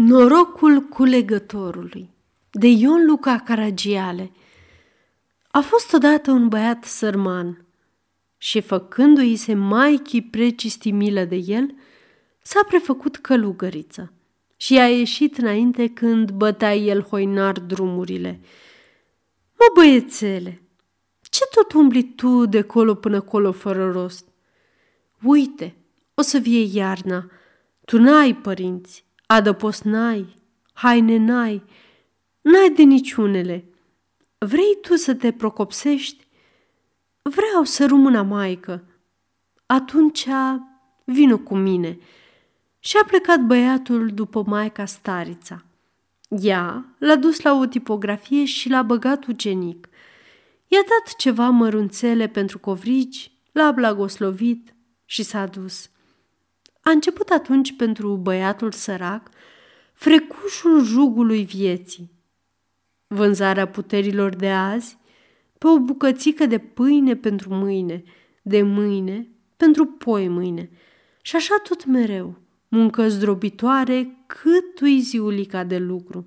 Norocul culegătorului de Ion Luca Caragiale A fost odată un băiat sărman și făcându-i se maichii precisti milă de el, s-a prefăcut călugăriță și a ieșit înainte când bătea el hoinar drumurile. Mă, băiețele, ce tot umbli tu de colo până colo fără rost? Uite, o să vie iarna, tu n-ai părinți, adăpost n-ai, haine n-ai, n-ai de niciunele. Vrei tu să te procopsești? Vreau să rămână maică. Atunci vină cu mine. Și a plecat băiatul după maica starița. Ea l-a dus la o tipografie și l-a băgat ucenic. I-a dat ceva mărunțele pentru covrigi, l-a blagoslovit și s-a dus. A început atunci pentru băiatul sărac frecușul jugului vieții. Vânzarea puterilor de azi pe o bucățică de pâine pentru mâine, de mâine pentru poi mâine. Și așa tot mereu, muncă zdrobitoare cât ui ziulica de lucru,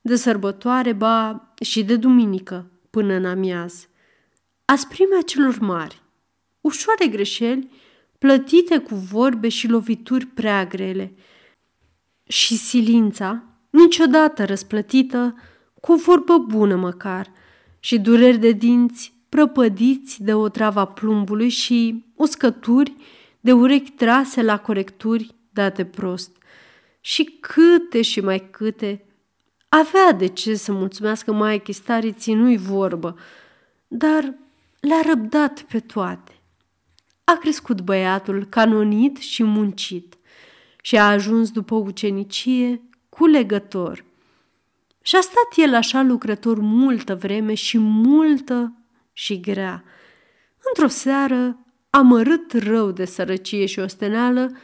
de sărbătoare, ba și de duminică, până în amiaz. Asprimea celor mari, ușoare greșeli, plătite cu vorbe și lovituri prea grele. Și silința, niciodată răsplătită, cu o vorbă bună măcar, și dureri de dinți prăpădiți de o travă plumbului și uscături de urechi trase la corecturi date prost. Și câte și mai câte avea de ce să mulțumească mai stariții nu-i vorbă, dar le-a răbdat pe toate. A crescut băiatul canonit și muncit și a ajuns după ucenicie culegător. Și a stat el așa lucrător multă vreme și multă și grea. Într-o seară, amărât rău de sărăcie și osteneală,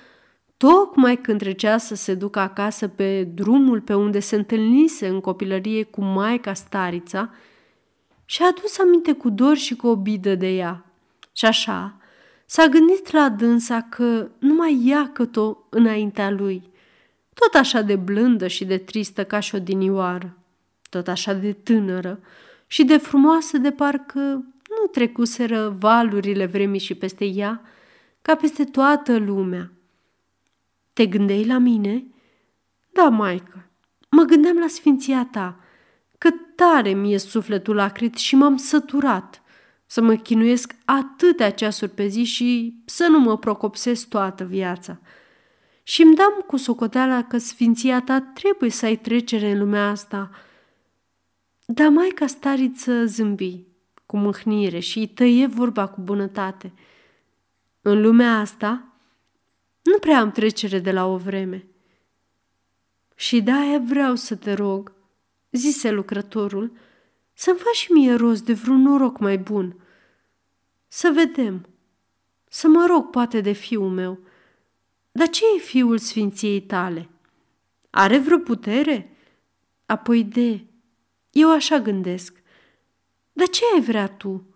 tocmai când trecea să se ducă acasă pe drumul pe unde se întâlnise în copilărie cu maica starița, și-a adus aminte cu dor și cu obidă de ea. Și așa, S-a gândit la dânsa că numai ea cât-o înaintea lui, tot așa de blândă și de tristă ca și o dinioară, tot așa de tânără și de frumoasă de parcă nu trecuseră valurile vremii și peste ea, ca peste toată lumea. Te gândeai la mine? Da, maică, mă gândeam la sfinția ta, că tare mi-e sufletul acrit și m-am săturat să mă chinuiesc atâtea ceasuri pe zi și să nu mă procopsesc toată viața. Și îmi dam cu socoteala că sfinția ta trebuie să ai trecere în lumea asta. Dar maica stariță zâmbi cu mâhnire și îi tăie vorba cu bunătate. În lumea asta nu prea am trecere de la o vreme. Și de-aia vreau să te rog, zise lucrătorul, să-mi faci și mie rost de vreun noroc mai bun – să vedem. Să mă rog poate de fiul meu. Dar ce e fiul sfinției tale? Are vreo putere? Apoi de... Eu așa gândesc. Dar ce ai vrea tu?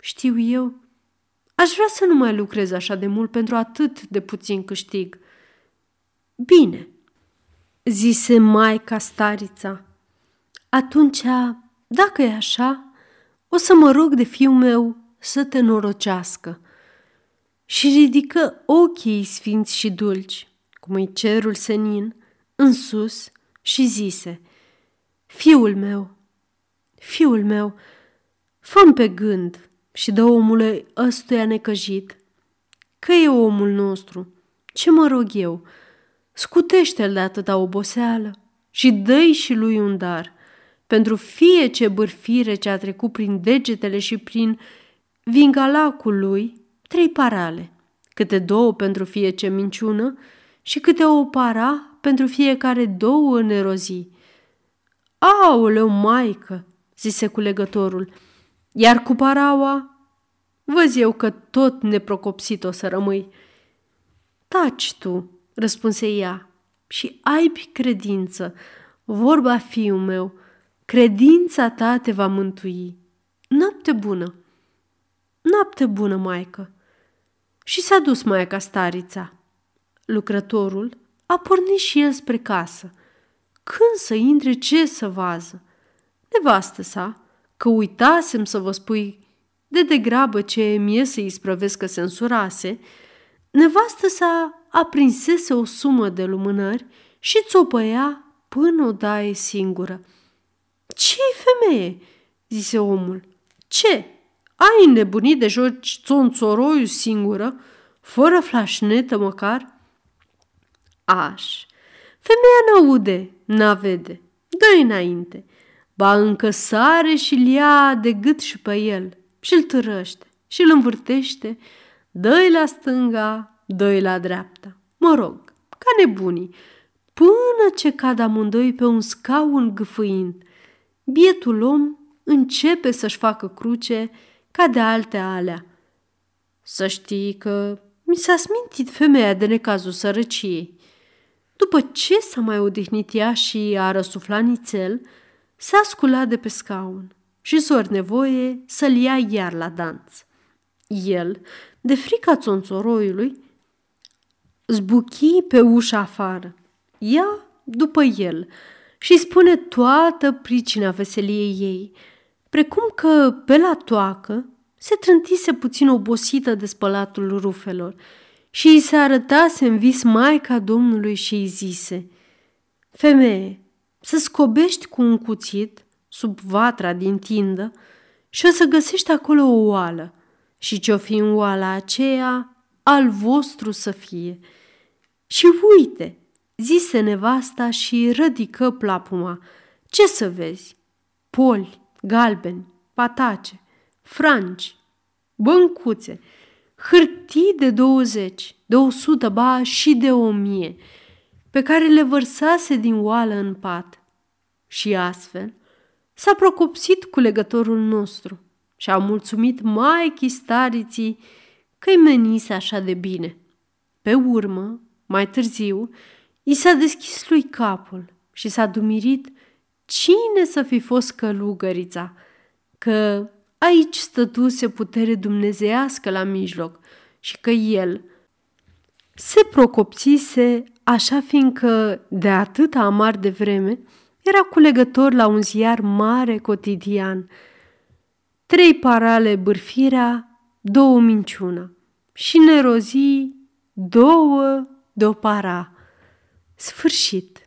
Știu eu. Aș vrea să nu mai lucrez așa de mult pentru atât de puțin câștig. Bine, zise Maica starița. Atunci, dacă e așa, o să mă rog de fiul meu să te norocească. Și ridică ochii sfinți și dulci, cum e cerul senin, în sus și zise, Fiul meu, fiul meu, fă pe gând și dă omului ăstuia necăjit, că e omul nostru, ce mă rog eu, scutește-l de atâta oboseală și dă și lui un dar, pentru fie ce bârfire ce a trecut prin degetele și prin vingalacul lui trei parale, câte două pentru fie ce minciună și câte o para pentru fiecare două nerozii. Aoleu, maică, zise culegătorul, iar cu paraua, văz eu că tot neprocopsit o să rămâi. Taci tu, răspunse ea, și ai credință, vorba fiul meu, credința ta te va mântui. Noapte bună! Noapte bună, maică! Și s-a dus maica starița. Lucrătorul a pornit și el spre casă. Când să intre, ce să vază? Nevastă sa, că uitasem să vă spui de degrabă ce mie să-i sprăvesc că se însurase, nevastă sa aprinsese o sumă de lumânări și țopăia până o daie singură. ce femeie?" zise omul. Ce? Ai nebunit de joci țonțoroiu singură, fără flașnetă măcar?" Aș. Femeia n-aude, n-vede. Dă-i înainte. Ba încă sare și-l ia de gât și pe el și-l târăște și-l învârtește, dă la stânga, dă la dreapta. Mă rog, ca nebunii, până ce cad amândoi pe un scaun gâfâind. Bietul om începe să-și facă cruce ca de alte alea. Să știi că mi s-a smintit femeia de necazul sărăciei. După ce s-a mai odihnit ea și a răsuflat nițel, s-a sculat de pe scaun și s-or nevoie să-l ia iar la danț. El, de frica țonțoroiului, zbuchi pe ușa afară. Ea după el și spune toată pricina veseliei ei, precum că pe la toacă se trântise puțin obosită de spălatul rufelor și îi se arătase în vis Maica Domnului și îi zise Femeie, să scobești cu un cuțit sub vatra din tindă și o să găsești acolo o oală și ce-o fi în oala aceea, al vostru să fie. Și uite, zise nevasta și rădică plapuma. Ce să vezi? Poli, galbeni, patace, franci, băncuțe, hârtii de douăzeci, de o sută, ba și de o mie, pe care le vărsase din oală în pat. Și astfel s-a procopsit cu legătorul nostru și a mulțumit mai chistariții că-i menise așa de bine. Pe urmă, mai târziu, i s-a deschis lui capul și s-a dumirit cine să fi fost călugărița, că aici stătuse putere dumnezeiască la mijloc și că el se procopsise așa fiindcă de atâta amar de vreme era culegător la un ziar mare cotidian. Trei parale bârfirea, două minciuna și nerozii două de o para. Sfârșit.